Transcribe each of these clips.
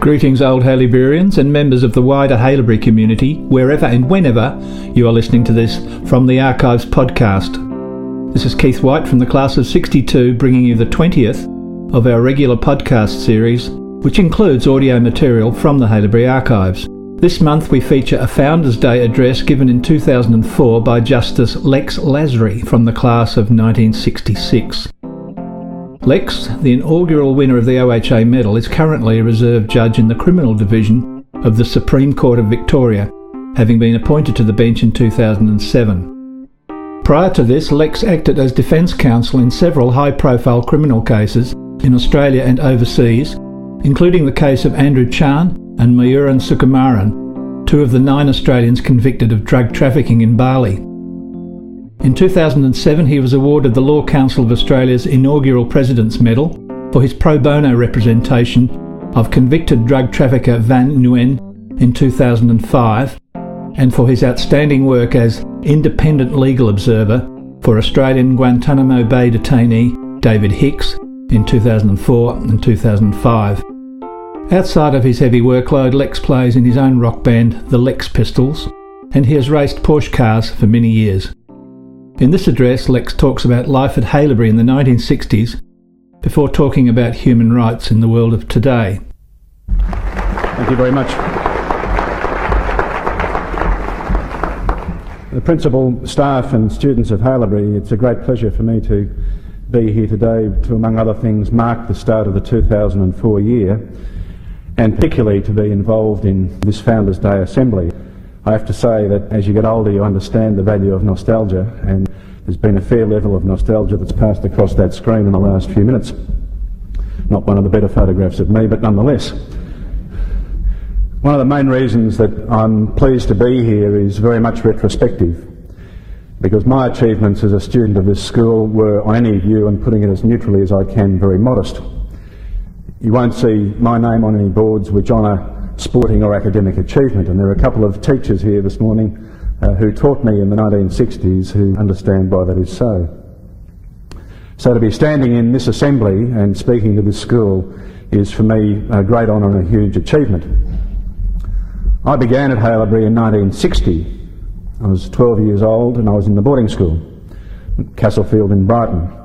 Greetings, old Haileyburyans and members of the wider Haileybury community, wherever and whenever you are listening to this from the Archives podcast. This is Keith White from the class of 62, bringing you the 20th of our regular podcast series, which includes audio material from the Haileybury Archives. This month we feature a Founders Day address given in 2004 by Justice Lex Lasry from the class of 1966. Lex, the inaugural winner of the OHA medal, is currently a reserve judge in the Criminal Division of the Supreme Court of Victoria, having been appointed to the bench in 2007. Prior to this, Lex acted as defence counsel in several high profile criminal cases in Australia and overseas, including the case of Andrew Chan and Myuran Sukumaran, two of the nine Australians convicted of drug trafficking in Bali. In 2007, he was awarded the Law Council of Australia's inaugural President's Medal for his pro bono representation of convicted drug trafficker Van Nguyen in 2005 and for his outstanding work as independent legal observer for Australian Guantanamo Bay detainee David Hicks in 2004 and 2005. Outside of his heavy workload, Lex plays in his own rock band, the Lex Pistols, and he has raced Porsche cars for many years. In this address, Lex talks about life at Haileybury in the 1960s before talking about human rights in the world of today. Thank you very much. The principal, staff and students of Haileybury, it's a great pleasure for me to be here today to, among other things, mark the start of the 2004 year and particularly to be involved in this Founders Day Assembly. I have to say that as you get older, you understand the value of nostalgia, and there's been a fair level of nostalgia that's passed across that screen in the last few minutes. Not one of the better photographs of me, but nonetheless. One of the main reasons that I'm pleased to be here is very much retrospective, because my achievements as a student of this school were, on any view, and putting it as neutrally as I can, very modest. You won't see my name on any boards which honour sporting or academic achievement. And there are a couple of teachers here this morning uh, who taught me in the 1960s who understand why that is so. So to be standing in this assembly and speaking to this school is for me a great honour and a huge achievement. I began at Haileybury in 1960. I was 12 years old and I was in the boarding school, Castlefield in Brighton.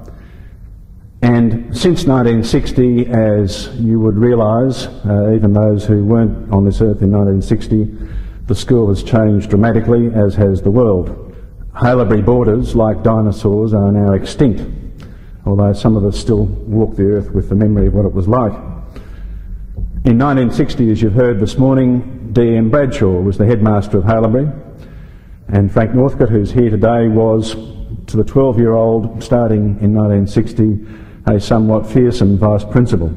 And since 1960, as you would realise, uh, even those who weren't on this earth in 1960, the school has changed dramatically, as has the world. Haileybury boarders, like dinosaurs, are now extinct, although some of us still walk the earth with the memory of what it was like. In 1960, as you've heard this morning, D.M. Bradshaw was the headmaster of Haileybury, and Frank Northcote, who's here today, was to the 12 year old starting in 1960 a somewhat fearsome vice principal.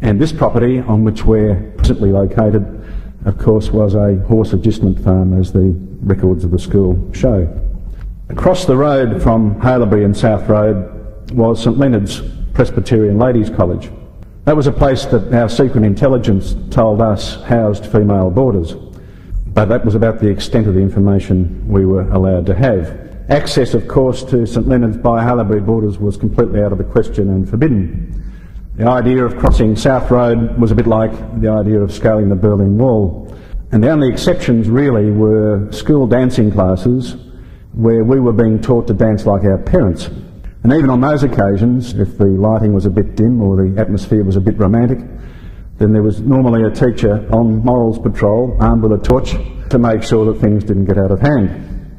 And this property on which we're presently located, of course, was a horse adjustment farm, as the records of the school show. Across the road from Haileybury and South Road was St Leonard's Presbyterian Ladies' College. That was a place that our secret intelligence told us housed female boarders, but that was about the extent of the information we were allowed to have. Access, of course, to St Leonard's by Haileybury boarders was completely out of the question and forbidden. The idea of crossing South Road was a bit like the idea of scaling the Berlin Wall. And the only exceptions really were school dancing classes where we were being taught to dance like our parents. And even on those occasions, if the lighting was a bit dim or the atmosphere was a bit romantic, then there was normally a teacher on morals patrol armed with a torch to make sure that things didn't get out of hand.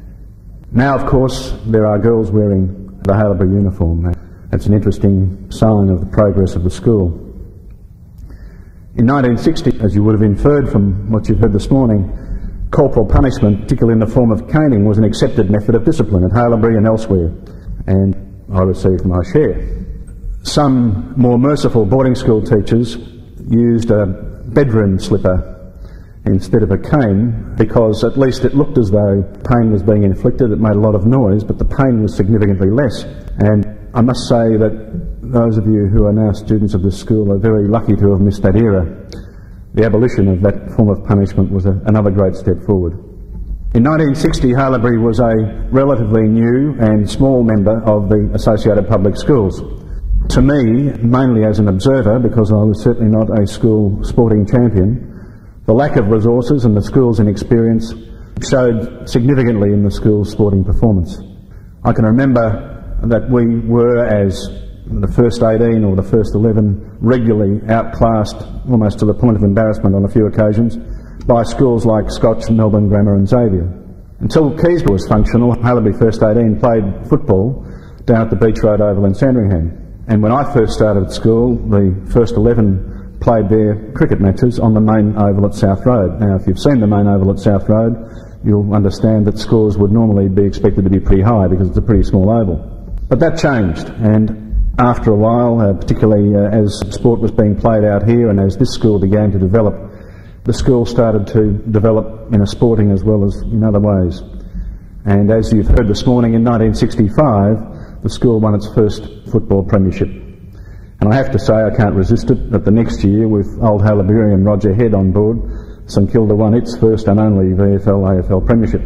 Now, of course, there are girls wearing the Haileybury uniform. That's an interesting sign of the progress of the school. In 1960, as you would have inferred from what you've heard this morning, corporal punishment, particularly in the form of caning, was an accepted method of discipline at Haileybury and elsewhere, and I received my share. Some more merciful boarding school teachers used a bedroom slipper instead of a cane because at least it looked as though pain was being inflicted. It made a lot of noise, but the pain was significantly less. And I must say that those of you who are now students of this school are very lucky to have missed that era. The abolition of that form of punishment was a, another great step forward. In 1960, Haileybury was a relatively new and small member of the Associated Public Schools. To me, mainly as an observer, because I was certainly not a school sporting champion, the lack of resources and the school's inexperience showed significantly in the school's sporting performance. I can remember that we were, as the first 18 or the first 11, regularly outclassed almost to the point of embarrassment on a few occasions by schools like Scotch, Melbourne Grammar and Xavier. Until Keysborough was functional, Haileybury First 18 played football down at the Beach Road Oval in Sandringham. And when I first started at school, the first 11 played their cricket matches on the main oval at South Road. Now, if you've seen the main oval at South Road, you'll understand that scores would normally be expected to be pretty high because it's a pretty small oval. But that changed, and after a while, uh, particularly uh, as sport was being played out here and as this school began to develop, the school started to develop in a sporting as well as in other ways. And as you've heard this morning, in 1965, the school won its first football premiership. And I have to say, I can't resist it, that the next year, with old Haileybury Roger Head on board, St Kilda won its first and only VFL AFL Premiership.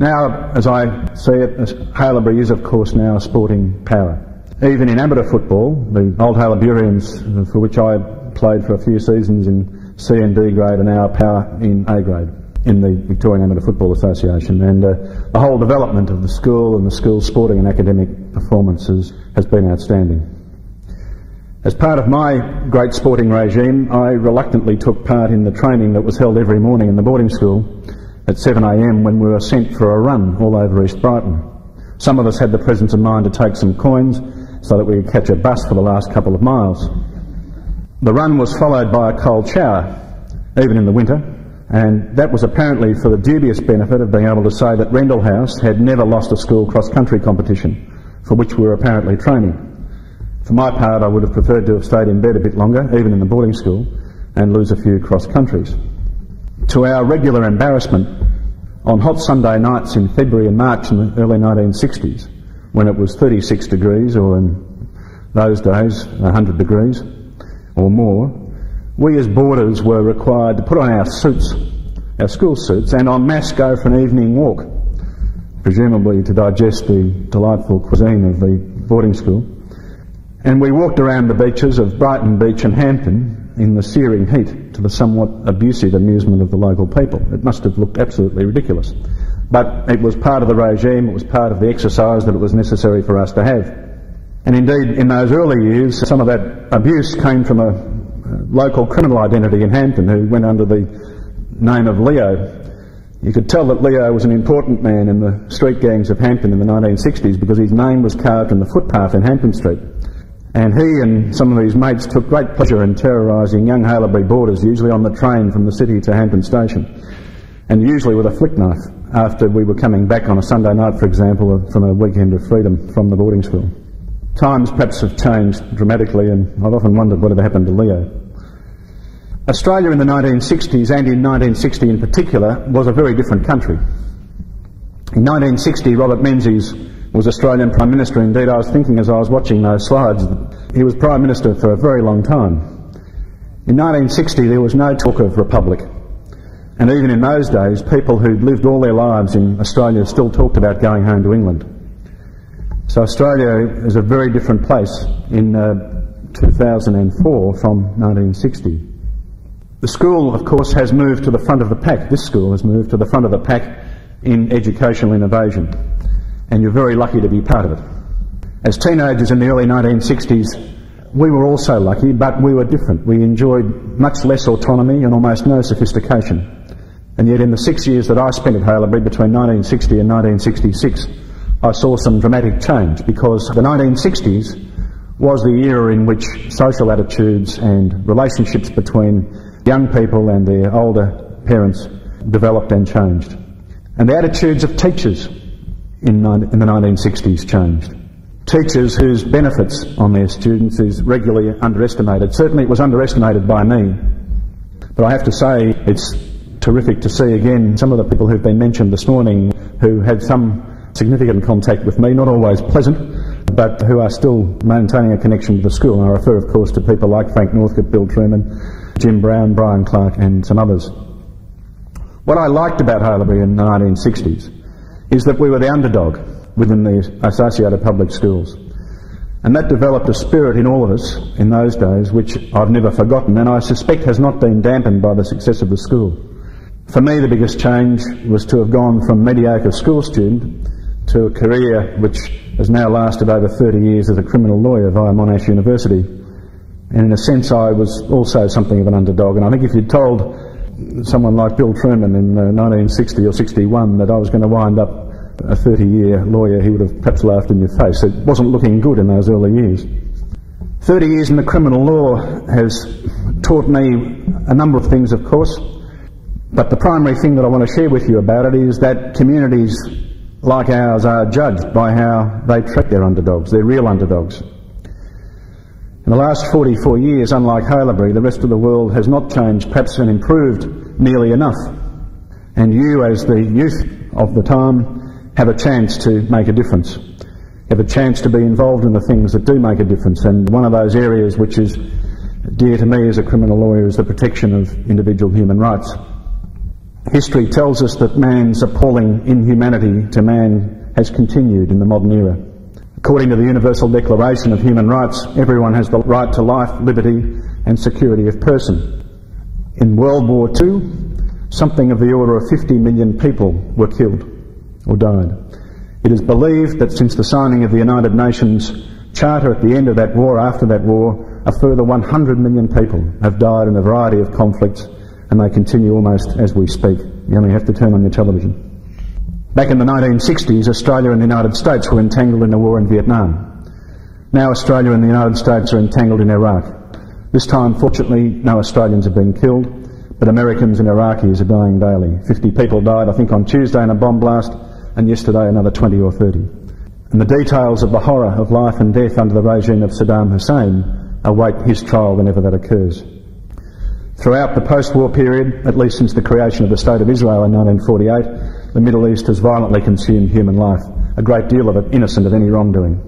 Now, as I see it, Haileybury is of course now a sporting power. Even in amateur football, the old Haileyburyans, for which I played for a few seasons in C and D grade, are now power in A grade in the Victorian Amateur Football Association. And uh, the whole development of the school and the school's sporting and academic performances has been outstanding. As part of my great sporting regime, I reluctantly took part in the training that was held every morning in the boarding school at 7am when we were sent for a run all over East Brighton. Some of us had the presence of mind to take some coins so that we could catch a bus for the last couple of miles. The run was followed by a cold shower, even in the winter, and that was apparently for the dubious benefit of being able to say that Rendell House had never lost a school cross-country competition, for which we were apparently training. For my part, I would have preferred to have stayed in bed a bit longer, even in the boarding school, and lose a few cross countries. To our regular embarrassment, on hot Sunday nights in February and March in the early 1960s, when it was 36 degrees, or in those days 100 degrees or more, we as boarders were required to put on our suits, our school suits, and en masse go for an evening walk, presumably to digest the delightful cuisine of the boarding school. And we walked around the beaches of Brighton Beach and Hampton in the searing heat to the somewhat abusive amusement of the local people. It must have looked absolutely ridiculous. But it was part of the regime, it was part of the exercise that it was necessary for us to have. And indeed, in those early years, some of that abuse came from a uh, local criminal identity in Hampton who went under the name of Leo. You could tell that Leo was an important man in the street gangs of Hampton in the 1960s because his name was carved in the footpath in Hampton Street. And he and some of his mates took great pleasure in terrorising young Haileybury boarders, usually on the train from the city to Hampton Station, and usually with a flick knife after we were coming back on a Sunday night, for example, from a weekend of freedom from the boarding school. Times perhaps have changed dramatically, and I've often wondered whatever happened to Leo. Australia in the 1960s, and in 1960 in particular, was a very different country. In 1960, Robert Menzies was Australian Prime Minister. Indeed, I was thinking as I was watching those slides he was Prime Minister for a very long time. In 1960, there was no talk of republic. And even in those days, people who'd lived all their lives in Australia still talked about going home to England. So Australia is a very different place in uh, 2004 from 1960. The school, of course, has moved to the front of the pack. This school has moved to the front of the pack in educational innovation and you're very lucky to be part of it. As teenagers in the early 1960s, we were also lucky, but we were different. We enjoyed much less autonomy and almost no sophistication. And yet, in the six years that I spent at Haileybury between 1960 and 1966, I saw some dramatic change because the 1960s was the era in which social attitudes and relationships between young people and their older parents developed and changed. And the attitudes of teachers in, in the 1960s changed. Teachers whose benefits on their students is regularly underestimated. Certainly it was underestimated by me. But I have to say it's terrific to see again some of the people who've been mentioned this morning who had some significant contact with me, not always pleasant, but who are still maintaining a connection with the school. And I refer, of course, to people like Frank Northcote, Bill Truman, Jim Brown, Brian Clark, and some others. What I liked about Haileybury in the 1960s is that we were the underdog within the associated public schools. And that developed a spirit in all of us in those days which I've never forgotten and I suspect has not been dampened by the success of the school. For me, the biggest change was to have gone from mediocre school student to a career which has now lasted over 30 years as a criminal lawyer via Monash University. And in a sense, I was also something of an underdog. And I think if you'd told someone like Bill Truman in uh, 1960 or 61 that I was going to wind up a 30 year lawyer, he would have perhaps laughed in your face. It wasn't looking good in those early years. 30 years in the criminal law has taught me a number of things, of course, but the primary thing that I want to share with you about it is that communities like ours are judged by how they treat their underdogs, their real underdogs. In the last 44 years, unlike Haileybury, the rest of the world has not changed, perhaps and improved nearly enough. And you, as the youth of the time, have a chance to make a difference. Have a chance to be involved in the things that do make a difference. And one of those areas which is dear to me as a criminal lawyer is the protection of individual human rights. History tells us that man's appalling inhumanity to man has continued in the modern era. According to the Universal Declaration of Human Rights, everyone has the right to life, liberty, and security of person. In World War II, something of the order of 50 million people were killed or died. It is believed that since the signing of the United Nations Charter at the end of that war, after that war, a further 100 million people have died in a variety of conflicts, and they continue almost as we speak. You only have to turn on your television. Back in the 1960s, Australia and the United States were entangled in a war in Vietnam. Now Australia and the United States are entangled in Iraq. This time, fortunately, no Australians have been killed, but Americans and Iraqis are dying daily. 50 people died, I think, on Tuesday in a bomb blast, and yesterday another 20 or 30. And the details of the horror of life and death under the regime of Saddam Hussein await his trial whenever that occurs. Throughout the post-war period, at least since the creation of the State of Israel in 1948, the Middle East has violently consumed human life, a great deal of it innocent of any wrongdoing.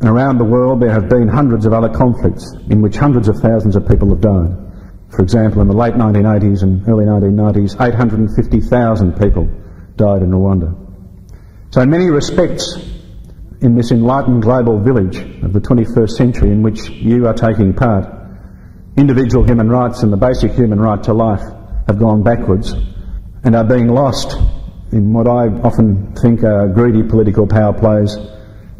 And around the world there have been hundreds of other conflicts in which hundreds of thousands of people have died. For example, in the late 1980s and early 1990s, 850,000 people died in Rwanda. So in many respects, in this enlightened global village of the 21st century in which you are taking part, individual human rights and the basic human right to life have gone backwards and are being lost in what I often think are greedy political power plays,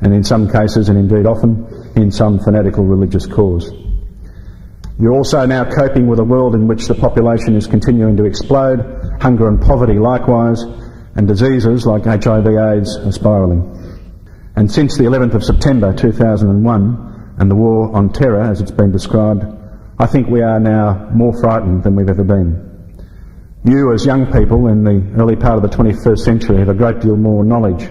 and in some cases, and indeed often, in some fanatical religious cause. You're also now coping with a world in which the population is continuing to explode, hunger and poverty likewise, and diseases like HIV AIDS are spiralling. And since the 11th of September 2001 and the war on terror, as it's been described, I think we are now more frightened than we've ever been. You, as young people in the early part of the 21st century, have a great deal more knowledge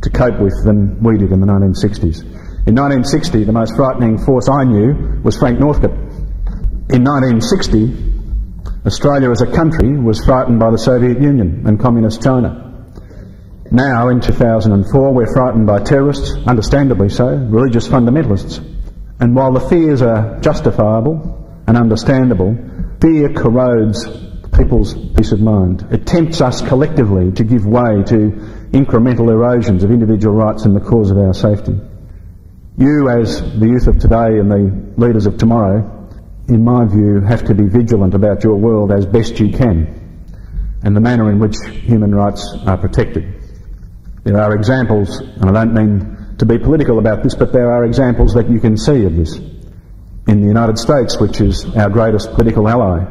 to cope with than we did in the 1960s. In 1960, the most frightening force I knew was Frank Northcote. In 1960, Australia as a country was frightened by the Soviet Union and Communist China. Now, in 2004, we're frightened by terrorists, understandably so, religious fundamentalists. And while the fears are justifiable and understandable, fear corrodes people's peace of mind. It tempts us collectively to give way to incremental erosions of individual rights in the cause of our safety. You, as the youth of today and the leaders of tomorrow, in my view, have to be vigilant about your world as best you can and the manner in which human rights are protected. There are examples, and I don't mean to be political about this, but there are examples that you can see of this. In the United States, which is our greatest political ally,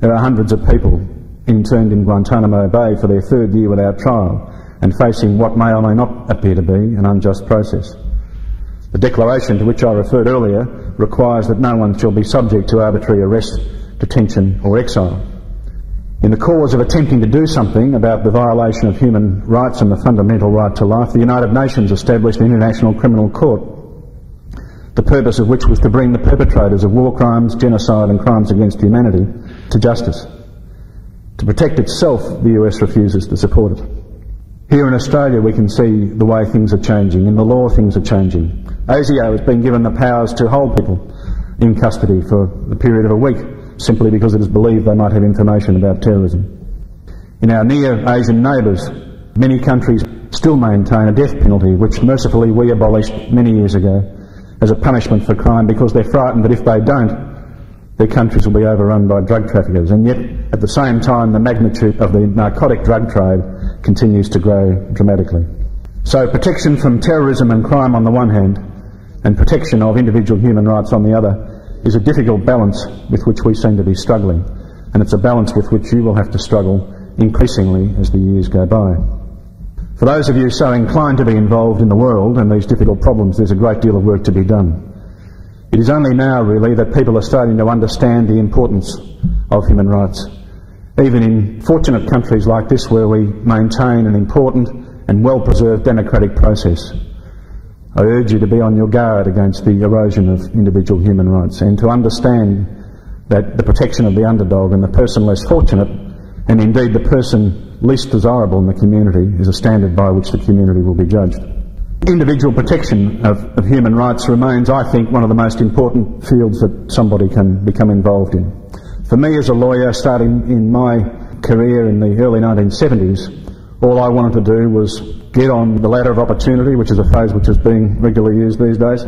there are hundreds of people interned in Guantanamo Bay for their third year without trial and facing what may or may not appear to be an unjust process. The declaration to which I referred earlier requires that no one shall be subject to arbitrary arrest, detention or exile. In the cause of attempting to do something about the violation of human rights and the fundamental right to life, the United Nations established an International Criminal Court, the purpose of which was to bring the perpetrators of war crimes, genocide and crimes against humanity to justice. To protect itself, the US refuses to support it. Here in Australia, we can see the way things are changing. In the law, things are changing. ASIO has been given the powers to hold people in custody for a period of a week simply because it is believed they might have information about terrorism. In our near Asian neighbours, many countries still maintain a death penalty, which mercifully we abolished many years ago as a punishment for crime because they're frightened that if they don't, their countries will be overrun by drug traffickers. And yet, at the same time, the magnitude of the narcotic drug trade continues to grow dramatically. So, protection from terrorism and crime on the one hand, and protection of individual human rights on the other, is a difficult balance with which we seem to be struggling. And it's a balance with which you will have to struggle increasingly as the years go by. For those of you so inclined to be involved in the world and these difficult problems, there's a great deal of work to be done. It is only now, really, that people are starting to understand the importance of human rights. Even in fortunate countries like this, where we maintain an important and well preserved democratic process, I urge you to be on your guard against the erosion of individual human rights and to understand that the protection of the underdog and the person less fortunate, and indeed the person least desirable in the community, is a standard by which the community will be judged. Individual protection of, of, human rights remains, I think, one of the most important fields that somebody can become involved in. For me as a lawyer, starting in my career in the early 1970s, all I wanted to do was get on the ladder of opportunity, which is a phrase which is being regularly used these days,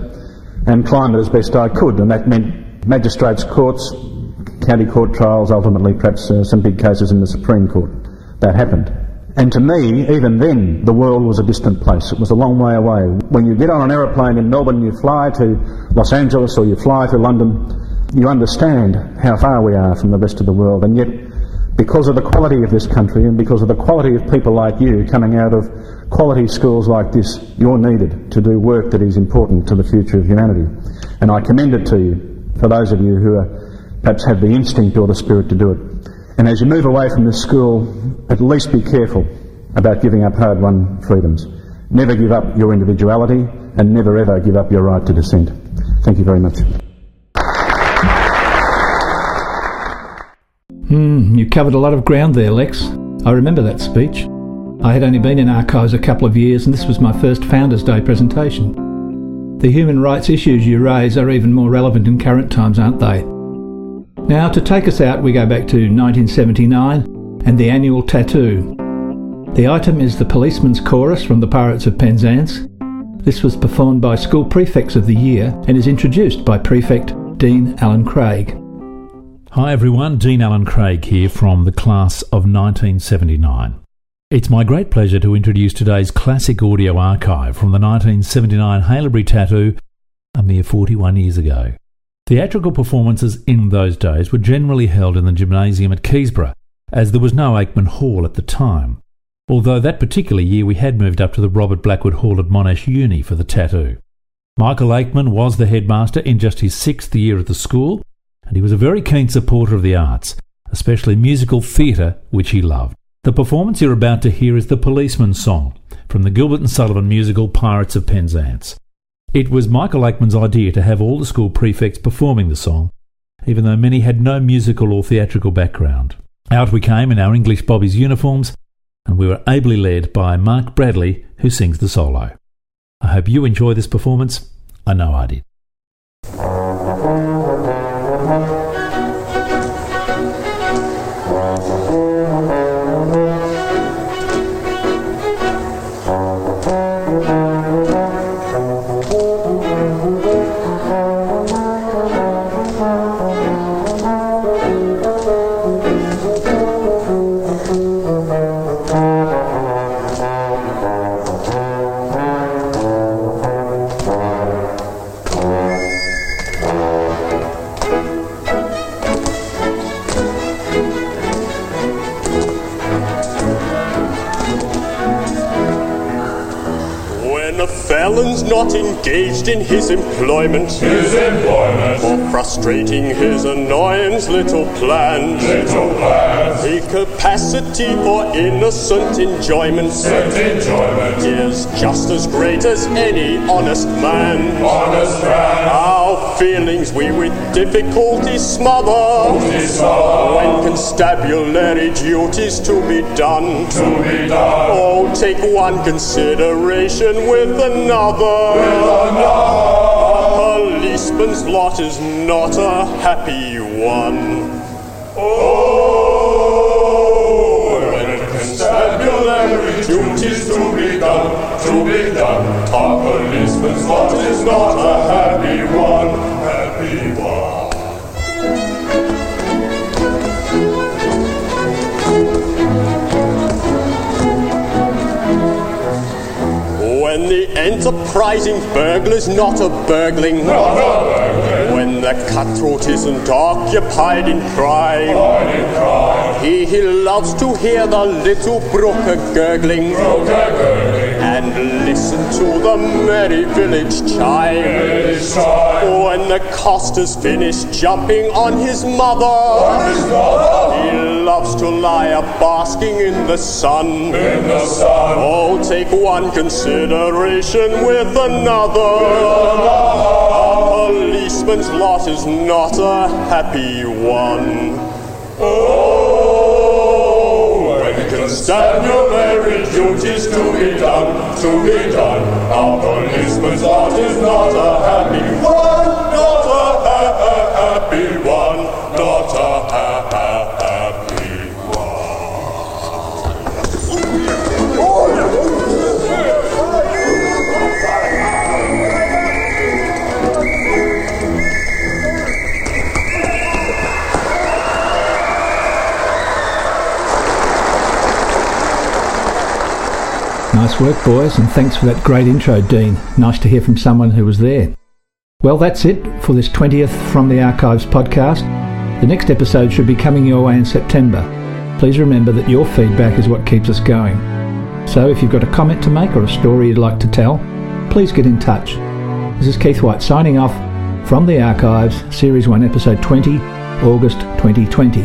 and climb it as best I could. And that meant magistrates' courts, county court trials, ultimately perhaps uh, some big cases in the Supreme Court. That happened. And to me, even then, the world was a distant place. It was a long way away. When you get on an aeroplane in Melbourne, and you fly to Los Angeles or you fly to London, you understand how far we are from the rest of the world. And yet, because of the quality of this country and because of the quality of people like you coming out of quality schools like this, you're needed to do work that is important to the future of humanity. And I commend it to you, for those of you who are, perhaps have the instinct or the spirit to do it. And as you move away from this school, at least be careful about giving up hard won freedoms. Never give up your individuality and never ever give up your right to dissent. Thank you very much. Hmm, you covered a lot of ground there, Lex. I remember that speech. I had only been in archives a couple of years, and this was my first Founders' Day presentation. The human rights issues you raise are even more relevant in current times, aren't they? Now, to take us out, we go back to 1979 and the annual tattoo. The item is the Policeman's Chorus from the Pirates of Penzance. This was performed by School Prefects of the Year and is introduced by Prefect Dean Alan Craig. Hi everyone, Dean Alan Craig here from the class of 1979. It's my great pleasure to introduce today's classic audio archive from the 1979 Haileybury Tattoo a mere 41 years ago. Theatrical performances in those days were generally held in the gymnasium at Keysborough, as there was no Aikman Hall at the time, although that particular year we had moved up to the Robert Blackwood Hall at Monash Uni for the tattoo. Michael Aikman was the headmaster in just his sixth year at the school, and he was a very keen supporter of the arts, especially musical theatre, which he loved. The performance you're about to hear is the Policeman's Song from the Gilbert and Sullivan musical Pirates of Penzance. It was Michael Aikman's idea to have all the school prefects performing the song, even though many had no musical or theatrical background. Out we came in our English Bobbies uniforms, and we were ably led by Mark Bradley, who sings the solo. I hope you enjoy this performance. I know I did. Not engaged in his employment. His employment. Or frustrating his annoyance little plans. Little plans. A capacity for innocent enjoyment. Innocent enjoyment. Is just as great as any honest man. Honest man. Our feelings we with difficulty smother. smother. When constabulary duties to be done. To be done. Oh, take one consideration with another. A policeman's lot is not a happy one. Oh, when constabulary duties to be done to be done. Our policeman's lot is not a happy one, enterprising burglar's not a burgling. Not a burglar, When the cutthroat isn't occupied in crime. hide in crime, He, he loves to hear the little brook a gurgling broke a girdling, and listen to the merry village chime. When oh, the coster's finished jumping on his mother, his mother, he loves to lie a basking in the sun. in the sun, Oh, take one consideration with another. A policeman's lot is not a happy one. Oh, when constabulary duties to be done, to be done. Our policeman's lot is not a happy one, not a ha- ha- happy one, not a ha- ha- happy Nice work, boys, and thanks for that great intro, Dean. Nice to hear from someone who was there. Well, that's it for this 20th From the Archives podcast. The next episode should be coming your way in September. Please remember that your feedback is what keeps us going. So if you've got a comment to make or a story you'd like to tell, please get in touch. This is Keith White signing off from the Archives, Series 1, Episode 20, August 2020.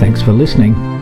Thanks for listening.